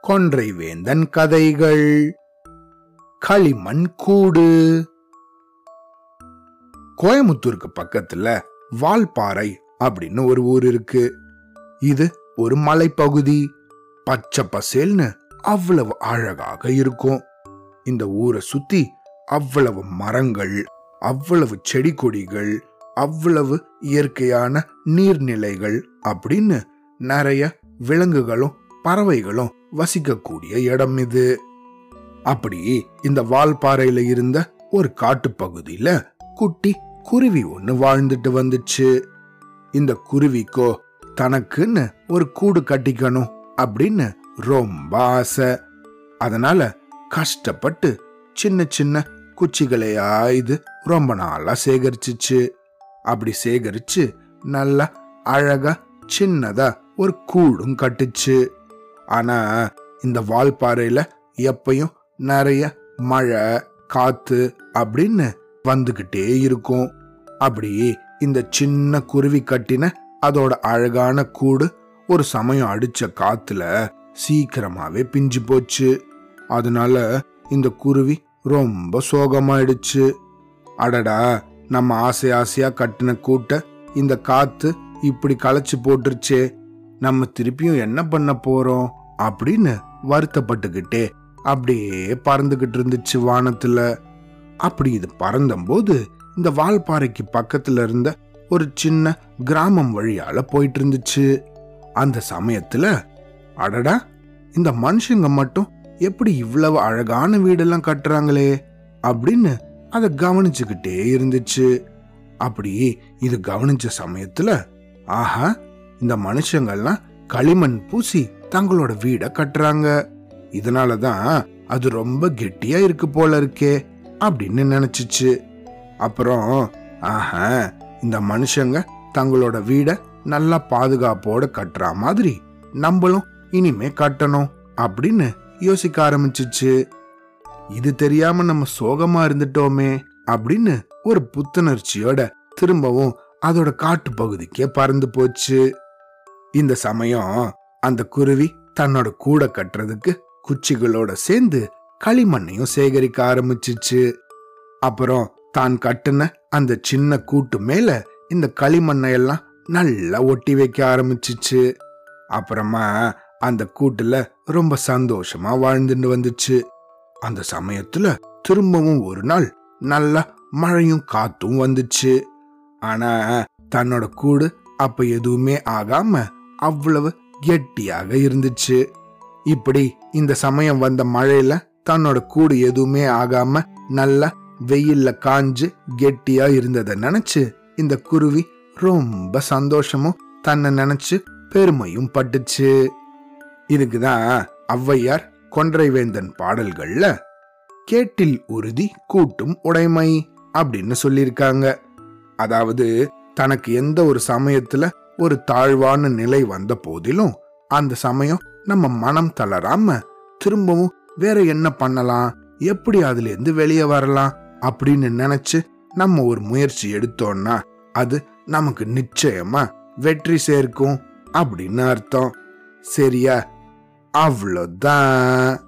கொன்றை வேந்தன் கதைகள். களிமண் கூடு கோயமுத்தூருக்கு பக்கத்துல வால்பாறை அப்படின்னு ஒரு ஊர் இருக்கு. இது ஒரு மலைப்பகுதி. பச்சை பசேல்னு அவ்வளவு அழகாக இருக்கும். இந்த ஊரை சுத்தி அவ்வளவு மரங்கள் அவ்வளவு செடி கொடிகள் அவ்வளவு இயற்கையான நீர்நிலைகள் அப்படின்னு நிறைய விலங்குகளும் பறவைகளும் வசிக்கக்கூடிய இடம் இது. அப்படி இந்த வால்பாறையில இருந்த ஒரு காட்டுப்பகுதியில குட்டி குருவி ஒன்று வாழ்ந்துட்டு வந்துச்சு. இந்த குருவிக்கோ தனக்குன்னு ஒரு கூடு கட்டிக்கணும் அப்படின்னு ரொம்ப ஆசை. அதனால கஷ்டப்பட்டு சின்ன சின்ன குச்சிகளையா இது ரொம்ப நாளா சேகரிச்சுச்சு. அப்படி சேகரிச்சு நல்லா அழகா சின்னதா ஒரு கூடும் கட்டுச்சு. ஆனா இந்த வால்பாறையில எப்பையும் நிறைய மழை காத்து அப்படின்னு வந்துகிட்டே இருக்கும். அப்படி இந்த சின்ன குருவி கட்டின அதோட அழகான கூடு ஒரு சமயம் அடிச்ச காத்துல சீக்கிரமாவே பிஞ்சு போச்சு. அதனால இந்த குருவி ரொம்ப சோகமாயிடுச்சு. அடடா நம்ம ஆசை ஆசையா கட்டின கூட்ட இந்த காத்து இப்படி களைச்சு போட்டுருச்சே. நம்ம திருப்பியும் என்ன பண்ண போறோம் அப்படின்னு வருத்தப்பட்டுக்கிட்டே அப்படியே பறந்துகிட்டு இருந்துச்சு வானத்துல. அப்படி இது பறந்தம்போது இந்த வால்பாறைக்கு பக்கத்துல இருந்த ஒரு சின்ன கிராமம் வழியால போயிட்டு இருந்துச்சு. அந்த சமயத்துல அடடா இந்த மனுஷங்க மட்டும் எப்படி இவ்வளவு அழகான வீடெல்லாம் கட்டுறாங்களே அப்படின்னு அதை கவனிச்சுக்கிட்டே இருந்துச்சு. அப்படி இது கவனிச்ச சமயத்துல ஆஹா இந்த மனுஷங்கள்லாம் களிமண் பூசி தங்களோட வீட கட்டுறாங்க. இதனாலதான் அது ரொம்ப கெட்டியா இருக்கு போல இருக்கே அப்படின்னு நினைச்சிச்சு. அப்புறம் ஆஹா இந்த மனுஷங்க தங்களோட வீட நல்லா பாதுகாப்போட கட்டுற மாதிரி நம்மளும் இனிமே கட்டணும் அப்படின்னு யோசிக்க ஆரம்பிச்சிச்சு. இது தெரியாம நம்ம சோகமா இருந்துட்டோமே அப்படின்னு ஒரு புத்துணர்ச்சியோட திரும்பவும் அதோட காட்டு பகுதிக்கே பறந்து போச்சு. இந்த சமயம் அந்த குருவி தன்னோட கூட கட்டுறதுக்கு குச்சிகளோட சேர்ந்து களிமண்ணையும் சேகரிக்க ஆரம்பிச்சிச்சு. அப்புறம் தான் கட்டுன அந்த சின்ன கூட்டு மேல இந்த களிமண்ணை எல்லாம் நல்லா ஒட்டி வைக்க ஆரம்பிச்சிச்சு. அப்புறமா அந்த கூட்டுல ரொம்ப சந்தோஷமா வாழ்ந்துட்டு வந்துச்சு. அந்த சமயத்துல திரும்பவும் ஒரு நாள் நல்லா மழையும் காத்தும் வந்துச்சு. ஆனா தன்னோட கூடு அப்ப எதுவுமே ஆகாம அவ்வளவு கெட்டியாக இருந்துச்சு. இப்படி இந்த சமயம் வந்த மழையில தன்னோட கூடு எதுவுமே ஆகாம நல்லா வெயில்ல காஞ்சு கெட்டியா இருந்ததை நினைச்சு இந்த குருவி ரொம்ப சந்தோஷமும் தன்னை நினைச்சு பெருமையும் பட்டுச்சு. இதுக்குதான் ஔவையார் கொன்றைவேந்தன் பாடல்கள்ல கேட்டில் உறுதி கூட்டும் உடைமை அப்படின்னு சொல்லியிருக்காங்க. அதாவது தனக்கு எந்த ஒரு சமயத்துல ஒரு தாழ்வான நிலை வந்த போதிலும் அந்த சமயம் நம்ம மனம் தளராம திரும்பவும் வேற என்ன பண்ணலாம்? எப்படி அதுல இருந்து வெளியே வரலாம்? அப்படின்னு நினைச்சு நம்ம ஒரு முயற்சி எடுத்தோம்னா அது நமக்கு நிச்சயமா வெற்றி சேர்க்கும் அப்படின்னு அர்த்தம். சரியா? அவ்வளோதான்.